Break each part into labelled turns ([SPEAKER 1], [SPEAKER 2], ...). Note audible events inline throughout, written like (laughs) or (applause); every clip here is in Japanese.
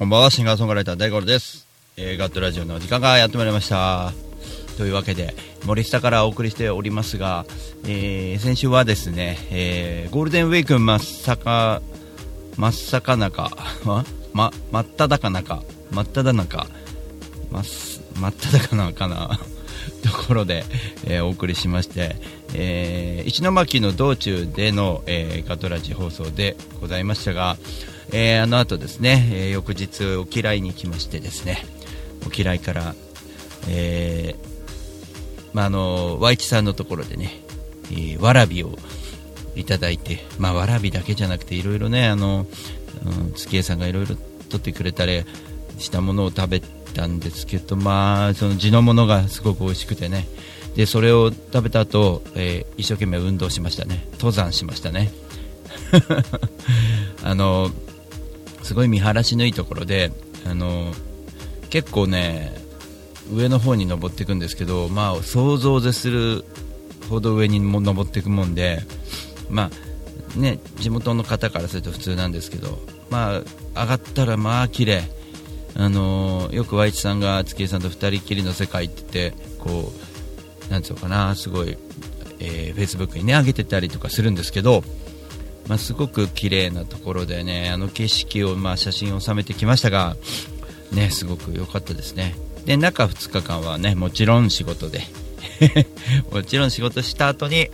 [SPEAKER 1] こんばんは。シンガーソングライター大五郎です。えー、ガットラジオの時間がやってまいりました。というわけで、森下からお送りしておりますが、えー、先週はですね、えー、ゴールデンウィーク真っ盛、真っ盛中、(laughs) ま、ま、真っ只中、真っ只中、真っ真っ只中な (laughs) ところで、えーお送りしまして、えー石巻の道中での、えーガトラジ放送でございましたが、えーあの後ですね、えー翌日お嫌いに来ましてですねお嫌いから、えーまあ、あの和一さんのところでね、えーわらびをいただいて、まあ、わらびだけじゃなくていろいろねあの、うん、月江さんがいろいろ取ってくれたりしたものを食べたんですけど、まあ、その地のものがすごく美味しくてね。でそれを食べた後、えー一生懸命運動しましたね。登山しましたね。(laughs) あのすごい見晴らしのいいところであの結構ね上の方に登っていくんですけど、まあ、想像を絶するほど上にも登っていくもんで、まあね、地元の方からすると普通なんですけど、まあ、上がったらまあ綺麗。あのよく Y 一さんが月江さんと二人きりの世界って言ってこうなんつうのかなすごい、えー、Facebook にね上げてたりとかするんですけど、まあ、すごく綺麗なところでねあの景色を、まあ、写真を収めてきましたが、ね、すごく良かったですね。で中2日間はねもちろん仕事で (laughs) もちろん仕事した後に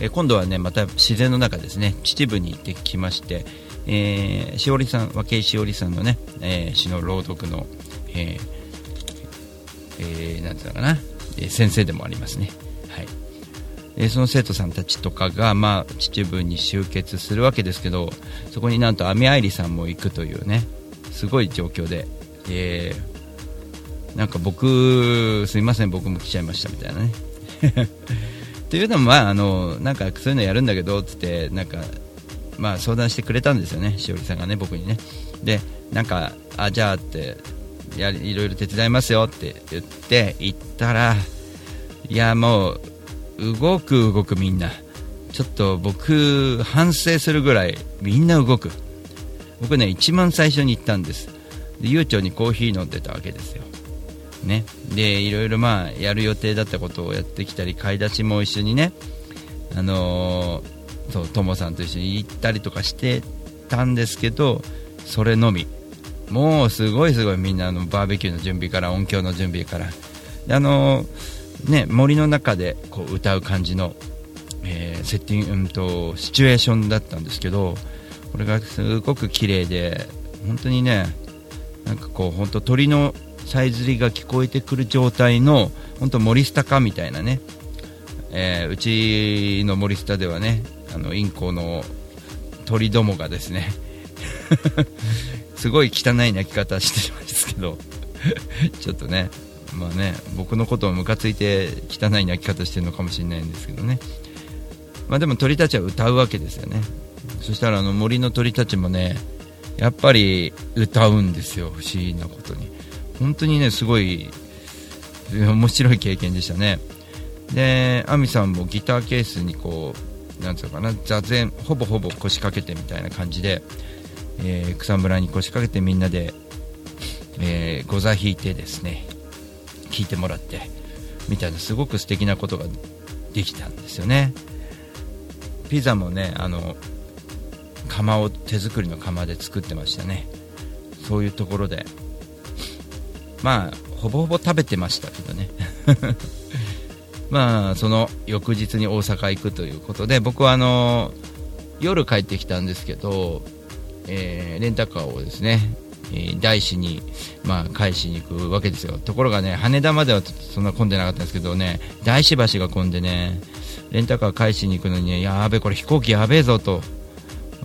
[SPEAKER 1] え今度はねまた自然の中ですね秩父に行ってきまして、えー、しおりさん和井しおりさんのね、えー詩の朗読の、えーえーなんていうのかな、えー先生でもありますね。えその生徒さんたちとかが、まあ、秩父に集結するわけですけどそこになんと網愛理さんも行くというねすごい状況で、えーなんか僕、すいません、僕も来ちゃいましたみたいなね。(laughs) っていうのも、まあ、あのなんかそういうのやるんだけどつってなんか、まあ、相談してくれたんですよね、しおりさんがね、僕にね。で、なんか、あじゃあってやいろいろ手伝いますよって言って行ったら、いや、もう動く、動くみんな、ちょっと僕、反省するぐらいみんな動く。僕ね、一番最初に行ったんです。で悠長にコーヒー飲んでたわけですよ。ね、でいろいろまあやる予定だったことをやってきたり買い出しも一緒にね、あのーそうトモさんと一緒に行ったりとかしてたんですけどそれのみもうすごいすごいみんなのバーベキューの準備から音響の準備からであのーね、森の中でこう歌う感じの、えーセッティング、うんと、シチュエーションだったんですけどこれがすごく綺麗で本当にねなんかこう本当鳥のさえずりが聞こえてくる状態の本当森スタかみたいなね、えーうちの森スタではねあのインコの鳥どもがですね (laughs) すごい汚い鳴き方してますけどちょっとねまあね僕のことをムカついて汚い鳴き方してるのかもしれないんですけどね。まあでも鳥たちは歌うわけですよね。そしたらあの森の鳥たちもねやっぱり歌うんですよ。不思議なことに。本当にねすごい面白い経験でしたね。で亜美さんもギターケースにこうなんつうのかな座禅ほぼほぼ腰掛けてみたいな感じで、えー草むらに腰掛けてみんなで、えー、ご座弾いてですね。弾いてもらってみたいなすごく素敵なことができたんですよね。ピザもねあの窯を手作りの窯で作ってましたね。そういうところで。まあほぼほぼ食べてましたけどね。(laughs) まあその翌日に大阪行くということで僕はあの夜帰ってきたんですけど、えーレンタカーをですね、え大師に、まあ、返しに行くわけですよ。ところがね羽田まではそんな混んでなかったんですけどね大師橋が混んでねレンタカー返しに行くのにねやべこれ飛行機やべえぞと。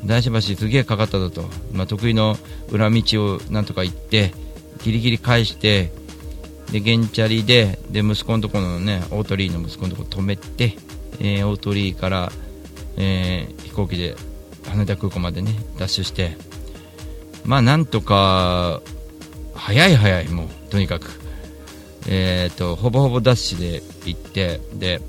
[SPEAKER 1] 大師橋すげえかかったぞと、まあ、得意の裏道をなんとか行ってギリギリ返してで原チャリでで息子のところのねオートリーの息子のところ止めて、えー、オートリーから、えー、飛行機で羽田空港までねダッシュしてまあなんとか早い早いもうとにかく。えーと、ほぼほぼダッシュで行ってで、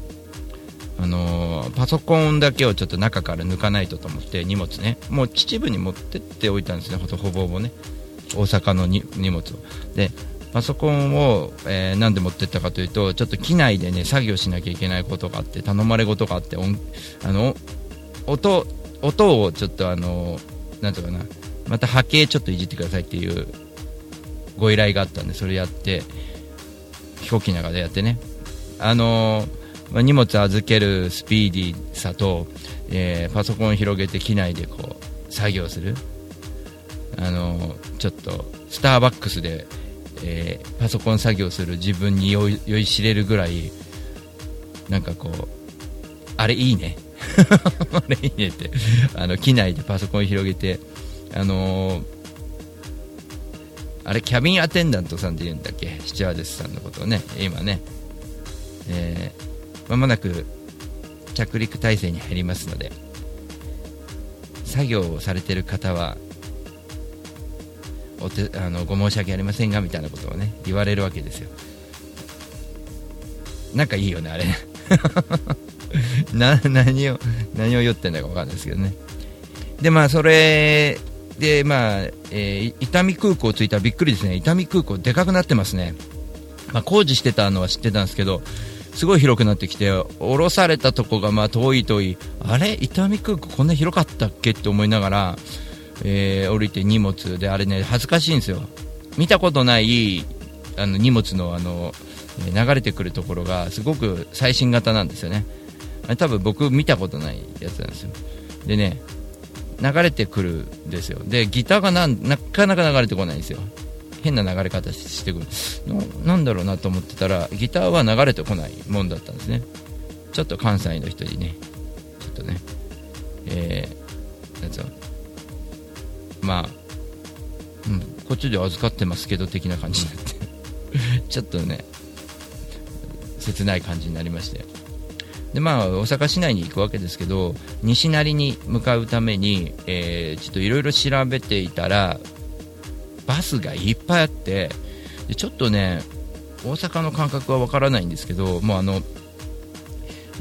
[SPEAKER 1] あのー、パソコンだけをちょっと中から抜かないとと思って荷物ね。もう秩父に持ってっておいたんですねほぼほぼね。大阪の荷物を。でパソコンを、えー、なんで持ってったかというとちょっと機内でね作業しなきゃいけないことがあって頼まれ事があってあの音音をちょっとあのなんていうかなまた波形ちょっといじってくださいっていうご依頼があったんでそれやって飛行機の中でやってね。あのまあ、荷物預けるスピーディーさと、えー、パソコンを広げて機内でこう作業する。あのちょっとスターバックスでえー、パソコン作業する自分に酔いしれるぐらいなんかこうあれいいね。(laughs) あれいいねって。あの機内でパソコン広げてあのー、あれキャビンアテンダントさんって言うんだっけ？スチュワーデスさんのことをね。今ね、えー、間もなく着陸態勢に入りますので作業をされてる方はおてあのご申し訳ありませんがみたいなことをね言われるわけですよ。なんかいいよねあれ。(laughs) な何を何を言ってんだか分かんないですけどね。でまあそれでまあ、えー、伊丹空港着いたらびっくりですね。伊丹空港でかくなってますね。まあ、工事してたのは知ってたんですけどすごい広くなってきて降ろされたとこがまあ遠い遠い。あれ？伊丹空港こんな広かったっけ？って思いながらえー、降りて荷物であれね恥ずかしいんですよ。見たことないあの荷物のあの流れてくるところがすごく最新型なんですよね。あれ多分僕見たことないやつなんですよ。でね流れてくるんですよ。でギターがなかなか流れてこないんですよ。変な流れ方してくる。なんだろうなと思ってたらギターは流れてこないもんだったんですね。ちょっと関西の人にね。ちょっとね。えー、なんつうの。まあ、うん、こっちで預かってますけど的な感じになって。(laughs) ちょっとね切ない感じになりまして。でまあ大阪市内に行くわけですけど西成に向かうために、えー、ちょっといろいろ調べていたらバスがいっぱいあってでちょっとね大阪の感覚はわからないんですけどもうあの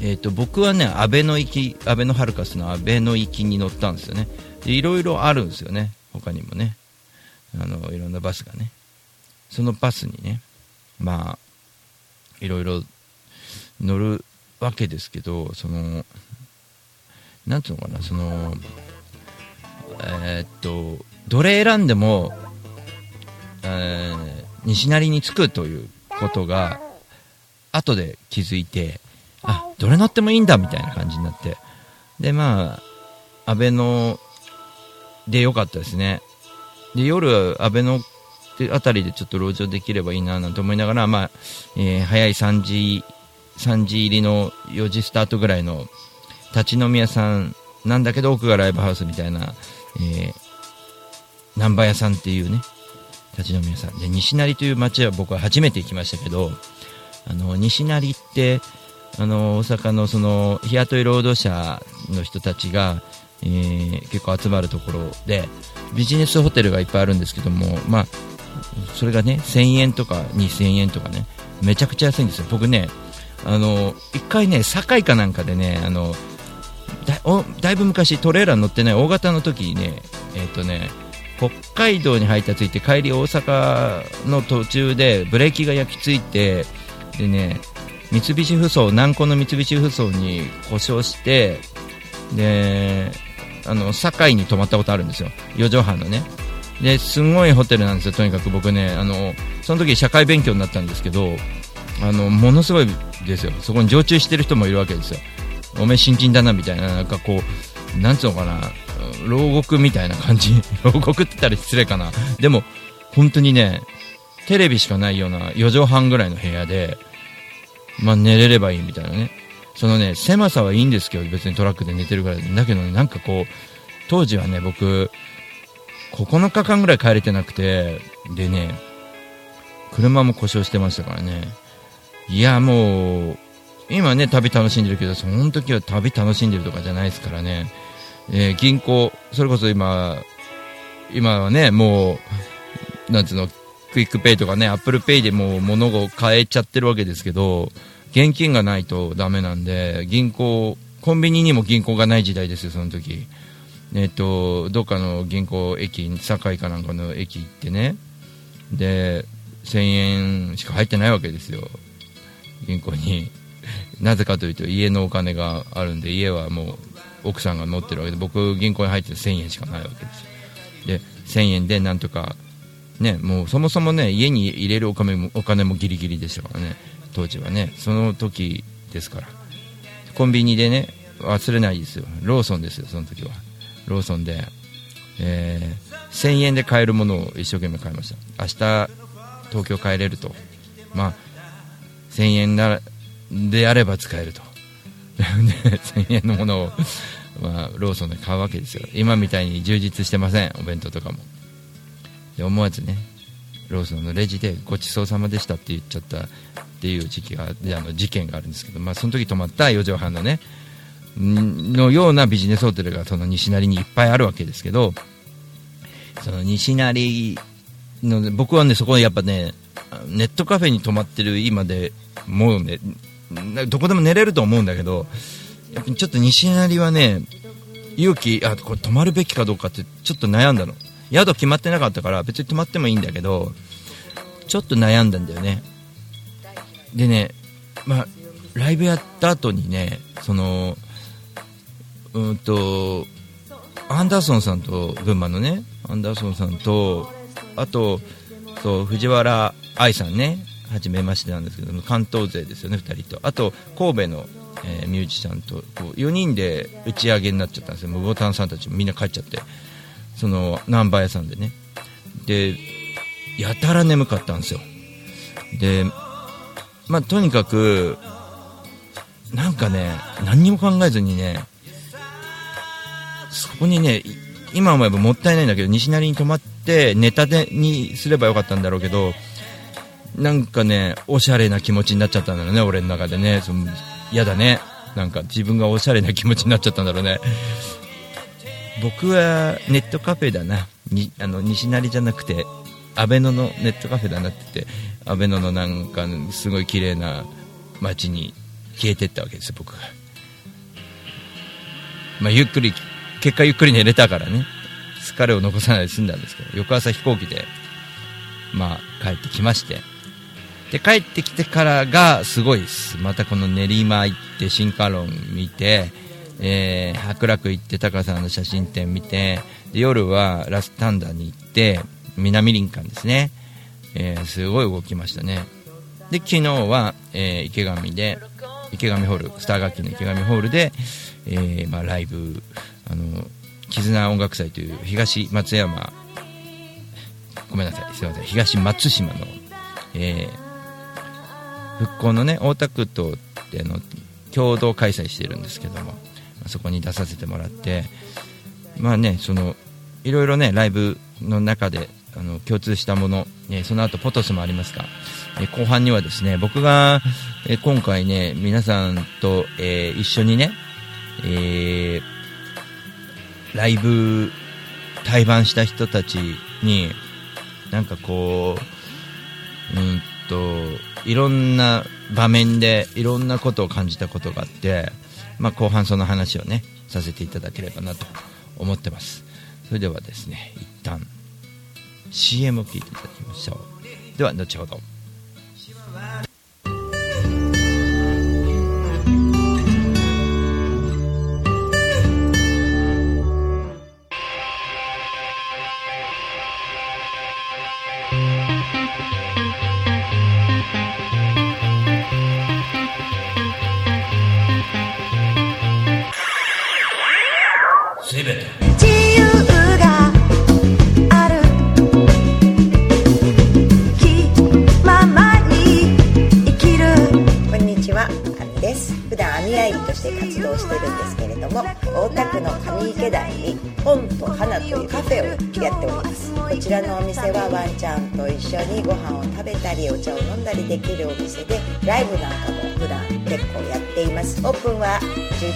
[SPEAKER 1] えーと、僕はね、安倍の行き、安倍のハルカスの安倍の行きに乗ったんですよね。いろいろあるんですよね。他にもね。あの、いろんなバスがね。そのバスにね、まあ、いろいろ乗るわけですけど、その、なんていうのかな、その、えー、っと、どれ選んでも、えー、西成に着くということが、後で気づいて、あどれ乗ってもいいんだみたいな感じになって。でまあ安倍のでよかったですね。で夜安倍のあたりでちょっと籠城できればいいななんて思いながら、まあえー、早い3時3時入りの4時スタートぐらいの立ち飲み屋さんなんだけど奥がライブハウスみたいな、えー、南波屋さんっていうね立ち飲み屋さん。で西成という街は僕は初めて行きましたけどあの西成ってあの大阪のその日雇い労働者の人たちが、えー、結構集まるところでビジネスホテルがいっぱいあるんですけども、まあ、それがね1000円とか2000円とかねめちゃくちゃ安いんですよ、僕ねあの1回ね堺かなんかでねあのだだいぶ昔トレーラー乗ってない大型の時にね,、えーとね北海道に配達行って帰り大阪の途中でブレーキが焼き付いてでね三菱ふそう南高の三菱ふそうに故障してであの堺に泊まったことあるんですよ。4畳半のね。ですごいホテルなんですよとにかく僕ねあのその時社会勉強になったんですけどあのものすごいですよ。そこに常駐してる人もいるわけですよ。おめえ新人だなみたいななんかこうなんつうのかな牢獄みたいな感じ。(laughs) 牢獄って言ったら失礼かな。でも本当にねテレビしかないような4畳半ぐらいの部屋でまあ、寝れればいいみたいなね。そのね、狭さはいいんですけど、別にトラックで寝てるから。だけどね、なんかこう、当時はね、僕、9日間ぐらい帰れてなくて、でね、車も故障してましたからね。いやもう今ね旅楽しんでるけどその時は旅楽しんでるとかじゃないですからね、えー、銀行それこそ今今はねもうなんつうの QUICPay とかね Apple Pay でもう物を買えちゃってるわけですけど現金がないとダメなんで銀行コンビニにも銀行がない時代ですよその時。えっとどっかの銀行駅堺かなんかの駅行ってね。で1000円しか入ってないわけですよ。銀行に (laughs) なぜかというと家のお金があるんで家はもう奥さんが持ってるわけで僕銀行に入ってる1000円しかないわけですよ。で1000円でなんとかねもうそもそもね家に入れるお金もお金もギリギリでしたからね当時はね。その時ですから。コンビニでね忘れないですよ。ローソンですよその時は。ローソンで、えー、1000円で買えるものを一生懸命買いました。明日東京帰れると。まあ1000円なであれば使えると。(laughs) 1000円のものを、まあ、ローソンで買うわけですよ。今みたいに充実してません。お弁当とかも。で思わずねローソンのレジでごちそうさまでしたって言っちゃったっていう時期があの事件があるんですけど、まあ、その時泊まった4畳半のねのようなビジネスホテルがその西成にいっぱいあるわけですけどその西成の僕はねそこはやっぱねネットカフェに泊まってる今でもうねどこでも寝れると思うんだけどやっぱちょっと西成はね勇気あこれ泊まるべきかどうかってちょっと悩んだの。宿決まってなかったから別に泊まってもいいんだけどちょっと悩んだんだよね。でねまあライブやった後にねそのうんとアンダーソンさんと群馬のねアンダーソンさんとあとそう藤原愛さんね初めましてなんですけど関東勢ですよね2人と。あと神戸の、えー、ミュージシャンとこう4人で打ち上げになっちゃったんですよ。ボタンさんたちもみんな帰っちゃって。その難波屋さんでね。でやたら眠かったんですよ。でまあとにかくなんかね何にも考えずにねそこにね今思えばもったいないんだけど西成に泊まってネタでにすればよかったんだろうけどなんかねおしゃれな気持ちになっちゃったんだろうね俺の中でね。その嫌だね。なんか自分がおしゃれな気持ちになっちゃったんだろうね。僕はネットカフェだな。にあの西成じゃなくて阿部野のネットカフェだなって言って阿部野のなんかすごい綺麗な街に消えてったわけですよ僕が、まあ、ゆっくり結果ゆっくり寝れたからね。疲れを残さないで済んだんですけど翌朝飛行機でまあ帰ってきまして。で帰ってきてからがすごいです。またこの練馬行って進化論見て、えー、白楽行って高さんの写真展見てで夜はラスタンダに行って南林間ですね、えー、すごい動きましたね。で昨日は、えー、池上で池上ホールスター楽器の池上ホールで、えーまあ、ライブあの絆音楽祭という東松山ごめんなさいすいません東松島の、えー復興のね大田区とっての共同開催してるんですけども、そこに出させてもらってまあねそのいろいろねライブの中であの共通したもの、ね、その後ポトスもありますが、え後半にはですね僕が、え今回ね皆さんと、えー、一緒にね、えー、ライブ対バンした人たちになんかこううんといろんな場面でいろんなことを感じたことがあって、まあ、後半その話をねさせていただければなと思ってます。それではですね一旦 CM を聴いていただきましょう。では後ほど。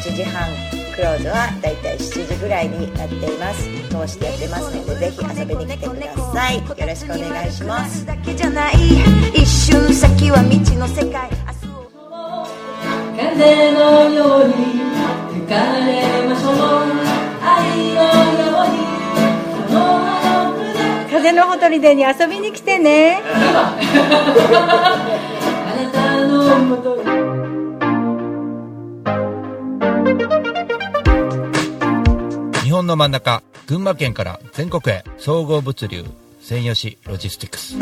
[SPEAKER 2] 11時半クローズはだいたい7時ぐらいになっています。通してやってますのでぜひ遊びに来てください。よろしくお願いします。
[SPEAKER 3] だけじゃない一瞬先は未知の世界
[SPEAKER 4] 風のように吹かれましょう愛のように
[SPEAKER 5] 風のほとりでに遊びに来てね。
[SPEAKER 4] あなたのもとに
[SPEAKER 1] 日本の真ん中群馬県から全国へ総合物流専用紙ロジスティックス。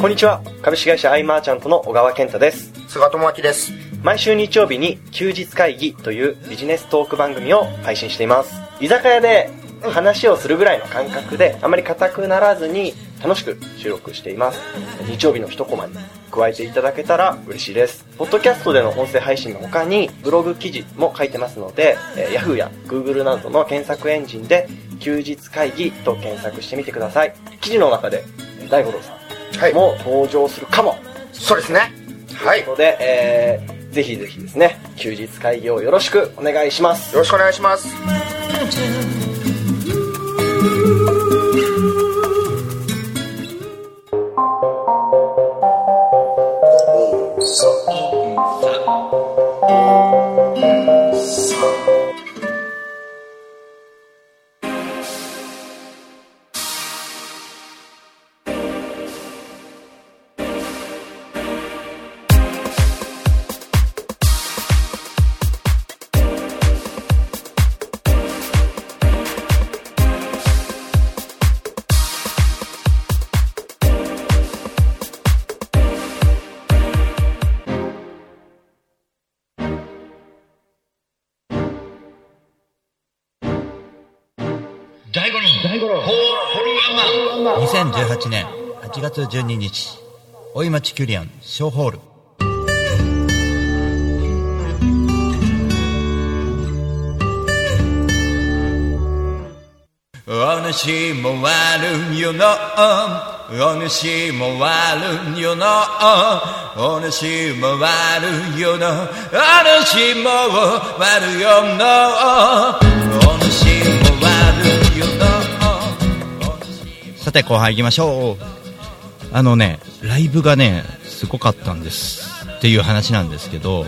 [SPEAKER 6] こんにちは。株式会社アイマーチャントの小川健太です。
[SPEAKER 7] 菅智明です。
[SPEAKER 6] 毎週日曜日に休日会議というビジネストーク番組を配信しています。居酒屋で話をするぐらいの感覚であまり硬くならずに楽しく収録しています。日曜日の一コマに加えていただけたら嬉しいです。ポッドキャストでの音声配信の他にブログ記事も書いてますので、えー Yahoo や Google などの検索エンジンで休日会議と検索してみてください。記事の中でえー大五郎さ
[SPEAKER 7] はい。
[SPEAKER 6] んも登場するかも。
[SPEAKER 7] そうですね。はい。よ
[SPEAKER 6] ということで、えー、ぜひぜひですね、休日会議をよろしくお願いします。
[SPEAKER 7] ろしくお願いします
[SPEAKER 1] 2018年8月12日大井町キュリアンショーホール。お主もあるよのお主もあるよのお主もあるよのお主もあるよのお主て後半行きましょう。あのねライブがねすごかったんですっていう話なんですけど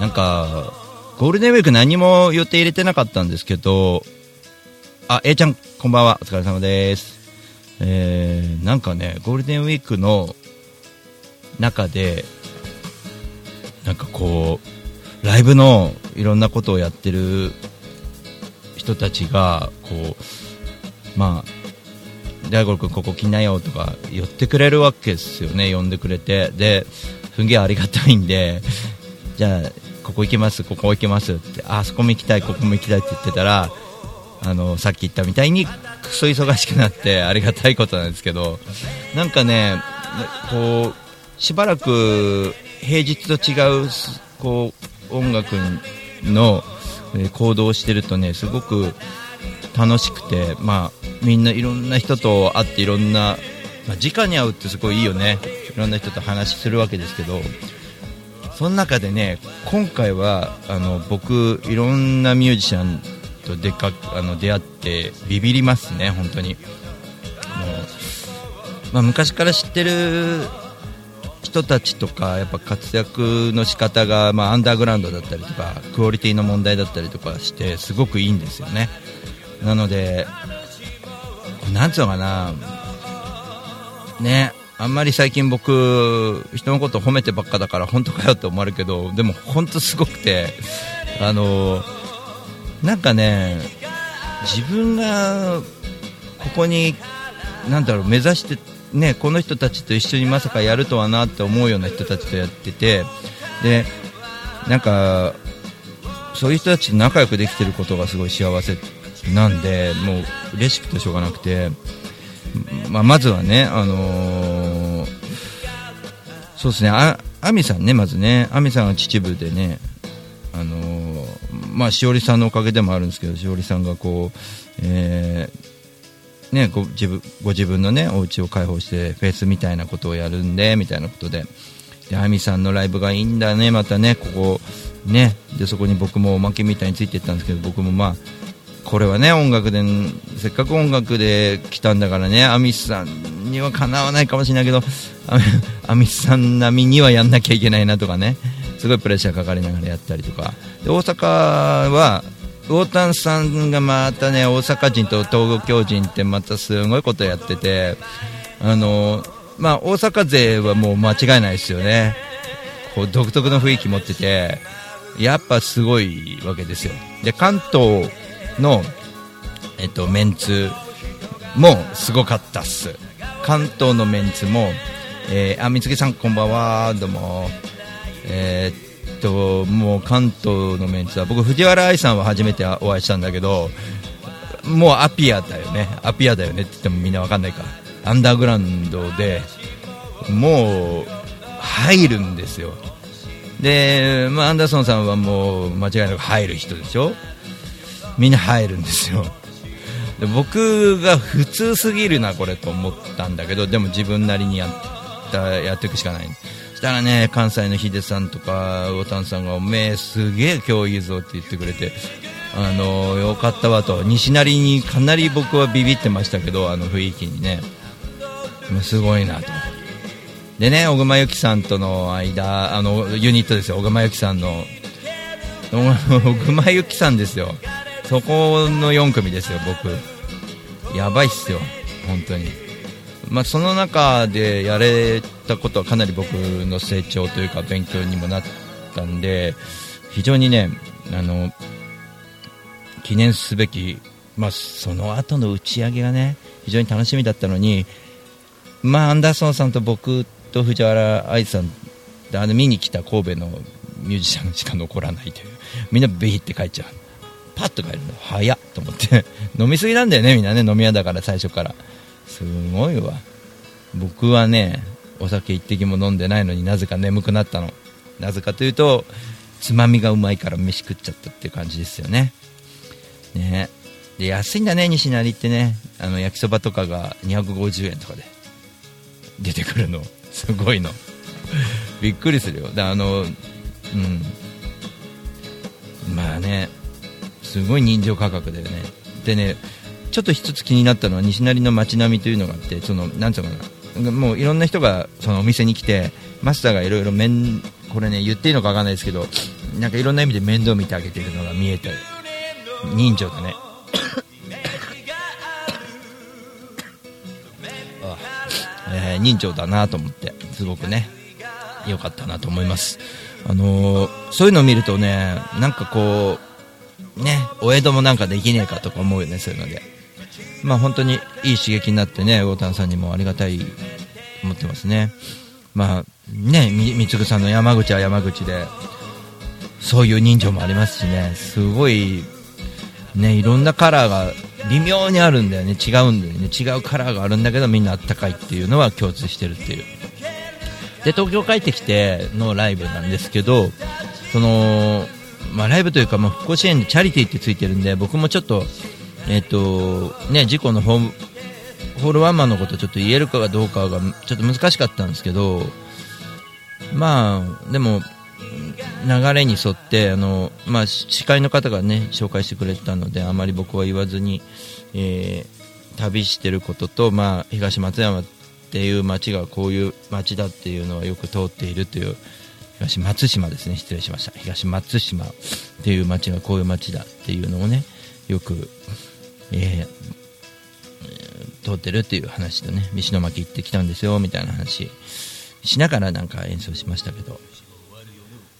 [SPEAKER 1] なんかゴールデンウィーク何も予定入れてなかったんですけどあ A ちゃんこんばんは。お疲れ様です。えー、なんかねゴールデンウィークの中でなんかこうライブのいろんなことをやってる人たちがこうまあ大五郎君ここ来なよとか言ってくれるわけですよね。呼んでくれて。ですんげえありがたいんでじゃあここ行きますここ行きますってあそこも行きたいここも行きたいって言ってたらあのさっき言ったみたいにクソ忙しくなってありがたいことなんですけど。なんかねこうしばらく平日と違うこう音楽の行動をしてるとねすごく楽しくて、まあ、みんないろんな人と会っていろんな、まあ、直に会うってすごいいいよね。いろんな人と話するわけですけどその中でね今回はあの僕いろんなミュージシャンとでかあの出会ってビビりますね本当に。あの、まあ、昔から知ってる人たちとかやっぱ活躍の仕方がまあアンダーグラウンドだったりとかクオリティの問題だったりとかしてすごくいいんですよね。なのでなんつうのかな。ねあんまり最近僕人のこと褒めてばっかだから本当かよって思われるけどでも本当すごくてあのなんかね自分がここになんだろう目指してねこの人たちと一緒にまさかやるとはなって思うような人たちとやっててでなんかそういう人たちと仲良くできてることがすごい幸せ。なんでもう嬉しくてしょうがなくてまあ、まずはね、あのーそうですね、あ亜美さんね、まずね、亜美さんが秩父でね、あのーまあ、しおりさんのおかげでもあるんですけど、しおりさんがこう、えーね、ご自分ご自分のね、お家を開放して、フェスみたいなことをやるんで、みたいなことで、で、亜美さんのライブがいいんだね、またね、ここ、ね、で、そこに僕もおまけみたいについていったんですけど、僕もまあ、これはね音楽でせっかく音楽で来たんだからねアミスさんにはかなわないかもしれないけどアミスさん並みにはやんなきゃいけないなとかねすごいプレッシャーかかりながらやったりとか。で大阪は魚丹さんがまたね大阪人と東京人ってまたすごいことやっててあのまあ大阪勢はもう間違いないですよね。こう独特の雰囲気持っててやっぱすごいわけですよ。で関東の、えっと、メンツもすごかったっす。関東のメンツも、えー、あみつげさんこんばんは。どうも。えーっともう関東のメンツは僕藤原愛さんは初めてお会いしたんだけどもうアピアだよね。アピアだよねって言ってもみんなわかんないか。アンダーグラウンドでもう入るんですよ。で、まあ、アンダーソンさんはもう間違いなく入る人でしょ。みんな入るんですよ。で僕が普通すぎるなこれと思ったんだけどでも自分なりにやったやっていくしかない。そしたらね関西のヒデさんとか魚丹さんが「おめえすげえ今日いいぞ」って言ってくれてあのよかったわと。西成にかなり僕はビビってましたけどあの雰囲気にね。すごいなと。でね小熊由紀さんとの間あのユニットですよ。小熊由紀さんの。小熊由紀さんですよ。そこの4組ですよ、僕。やばいっすよ、本当に。まあ、その中でやれたことはかなり僕の成長というか勉強にもなったんで、非常にね、あの、記念すべき、まあ、その後の打ち上げがね、非常に楽しみだったのに、まあ、アンダーソンさんと僕と藤原愛さんであの見に来た神戸のミュージシャンしか残らないという、みんなビーって帰っちゃう。パッと帰るの早っと思って。(laughs) 飲みすぎなんだよねみんなね飲み屋だから最初から。すごいわ。僕はねお酒一滴も飲んでないのになぜか眠くなったの。なぜかというとつまみがうまいから飯食っちゃったっていう感じですよね。ね。で安いんだね西成ってね。あの焼きそばとかが250円とかで出てくるの。すごいの。びっくりするよ。であのうん。まあね。すごい人情価格だよね。でねちょっと一つ気になったのは西成の街並みというのがあってそのなんつうのかな。もういろんな人がそのお店に来てマスターがいろいろ面これね言っていいのかわかんないですけどなんかいろんな意味で面倒見てあげてるのが見えて人情だね。あえー人情だなと思ってすごくね。良かったなと思います。あのーそういうのを見るとねなんかこうねお江戸もなんかできねえかとか思うよねそういうので。まあ本当にいい刺激になってね魚丹さんにもありがたいと思ってますね。まあねみつぐさんの山口は山口でそういう人情もありますしね。すごいねいろんなカラーが微妙にあるんだよね。違うんだよね。違うカラーがあるんだけどみんなあったかいっていうのは共通してるっていう。で東京帰ってきてのライブなんですけどその、まあ、ライブというか、まあ、復興支援でチャリティーってついてるんで僕もちょっと,、えっとね、事故のホームホールワンマンのことちょっと言えるかどうかがちょっと難しかったんですけどまあでも流れに沿ってあの、まあ、司会の方がね紹介してくれたのであまり僕は言わずに、えー旅してることと、まあ、東松山っていう町がこういう町だっていうのはよく通っているという東松島ですね。失礼しました。東松島っていう町がこういう町だっていうのをねよく、えー通ってるっていう話とね石巻行ってきたんですよみたいな話しながらなんか演奏しましたけど。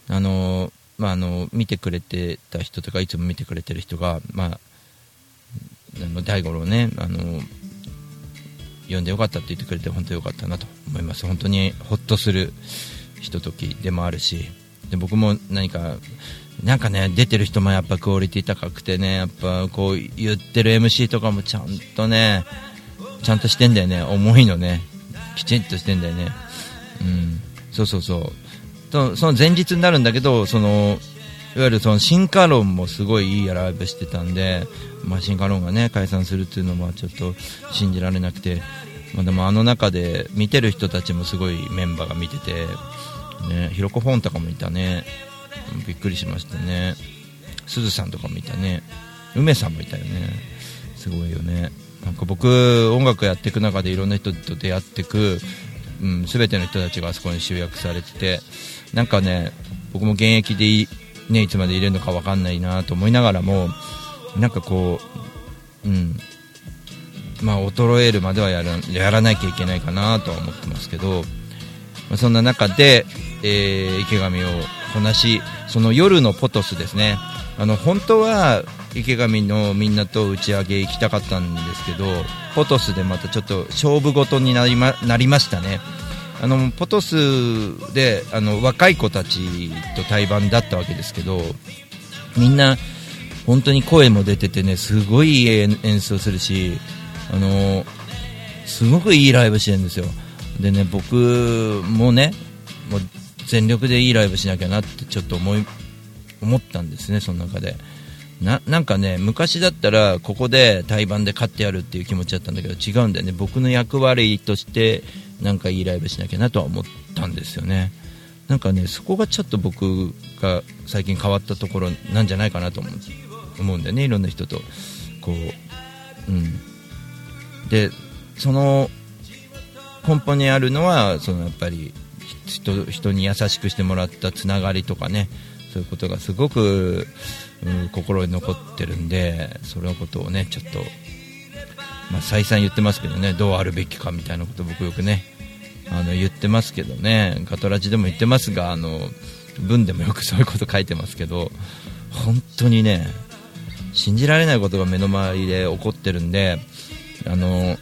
[SPEAKER 1] あのーまああの見てくれてた人とかいつも見てくれてる人がまああの大五郎ねあの呼んでよかったって言ってくれて本当によかったなと思います。本当にほっとするひとときでもあるしで僕も何かなんかね出てる人もやっぱクオリティ高くてねやっぱこう言ってる MC とかもちゃんとねちゃんとしてんだよね重いのねきちんとしてんだよね。うん。そうそうそう。とその前日になるんだけどそのいわゆるその進化論もすごいいいアライブしてたんで、まあ、進化論がね解散するっていうのはちょっと信じられなくて、まあ、でもあの中で見てる人たちもすごいメンバーが見てて、ね、ヒロコフォンとかもいたね。びっくりしましたね。すずさんとかもいたね。梅さんもいたよね。すごいよね。なんか僕音楽やっていく中でいろんな人と出会っていく、うん、全ての人たちがあそこに集約されててなんかね僕も現役でい,、ね、いつまでいれるのか分かんないなと思いながらもなんかこう、うんまあ、衰えるまではやらやらなきゃいけないかなとは思ってますけど、まあ、そんな中で、えー池上をこなしその夜のポトスですね。あの本当は池上のみんなと打ち上げ行きたかったんですけどポトスでまたちょっと勝負事になりまなりましたね。あのポトスであの若い子たちと対バンだったわけですけどみんな本当に声も出ててねすごいいい演奏するしあのすごくいいライブしてるんですよ。でね僕もねもう全力でいいライブしなきゃなってちょっと思い思ったんですねその中で。ななんかね昔だったらここで対バンで勝ってやるっていう気持ちだったんだけど違うんだよね。僕の役割としてなんかいいライブしなきゃなとは思ったんですよね。なんかねそこがちょっと僕が最近変わったところなんじゃないかなと思う思うんだよねいろんな人と。こううん。でその根本にあるのはそのやっぱり人人に優しくしてもらったつながりとかねそういうことがすごく、うん心に残ってるんでそのことをねちょっと、まあ、再三言ってますけどねどうあるべきかみたいなこと僕よくねあの言ってますけどねガトラジでも言ってますがあの文でもよく (laughs) そういうこと書いてますけど本当にね信じられないことが目の前で起こってるんであの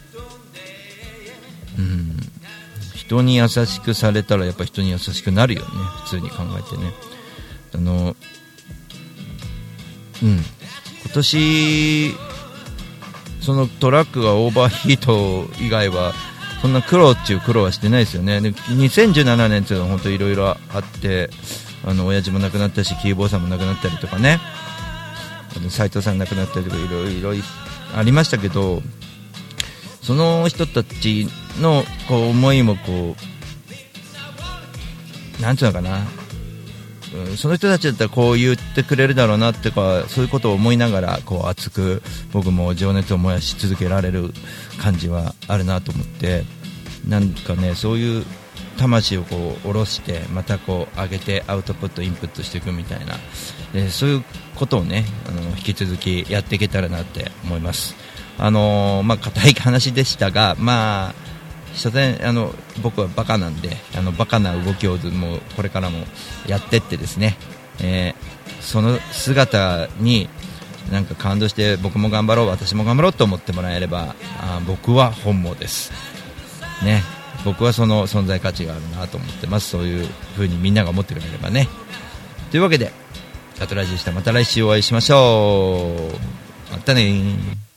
[SPEAKER 1] 人に優しくされたらやっぱ人に優しくなるよね。普通に考えてね。あのうん。今年そのトラックがオーバーヒート以外はそんな苦労っていう苦労はしてないですよね。で2017年っていうのは本当いろいろあってあの親父も亡くなったしキーボーさんも亡くなったりとかね。斎藤さん亡くなったりとかいろいろありましたけどその人たちのこう思いもこうなんていうのかな、うんその人たちだったらこう言ってくれるだろうなってかそういうことを思いながらこう熱く僕も情熱を燃やし続けられる感じはあるなと思ってなんかねそういう魂をこう下ろしてまたこう上げてアウトプットインプットしていくみたいな。でそういうことをねあの引き続きやっていけたらなって思います。あのーまあ硬い話でしたがまあ所詮あの僕はバカなんであのバカな動きをもうこれからもやってってですね、えーその姿になんか感動して僕も頑張ろう私も頑張ろうと思ってもらえればあ僕は本望です。ね。僕はその存在価値があるなと思ってます。そういう風にみんなが思ってくれればね。というわけでガトラジでした。また来週お会いしましょう。またね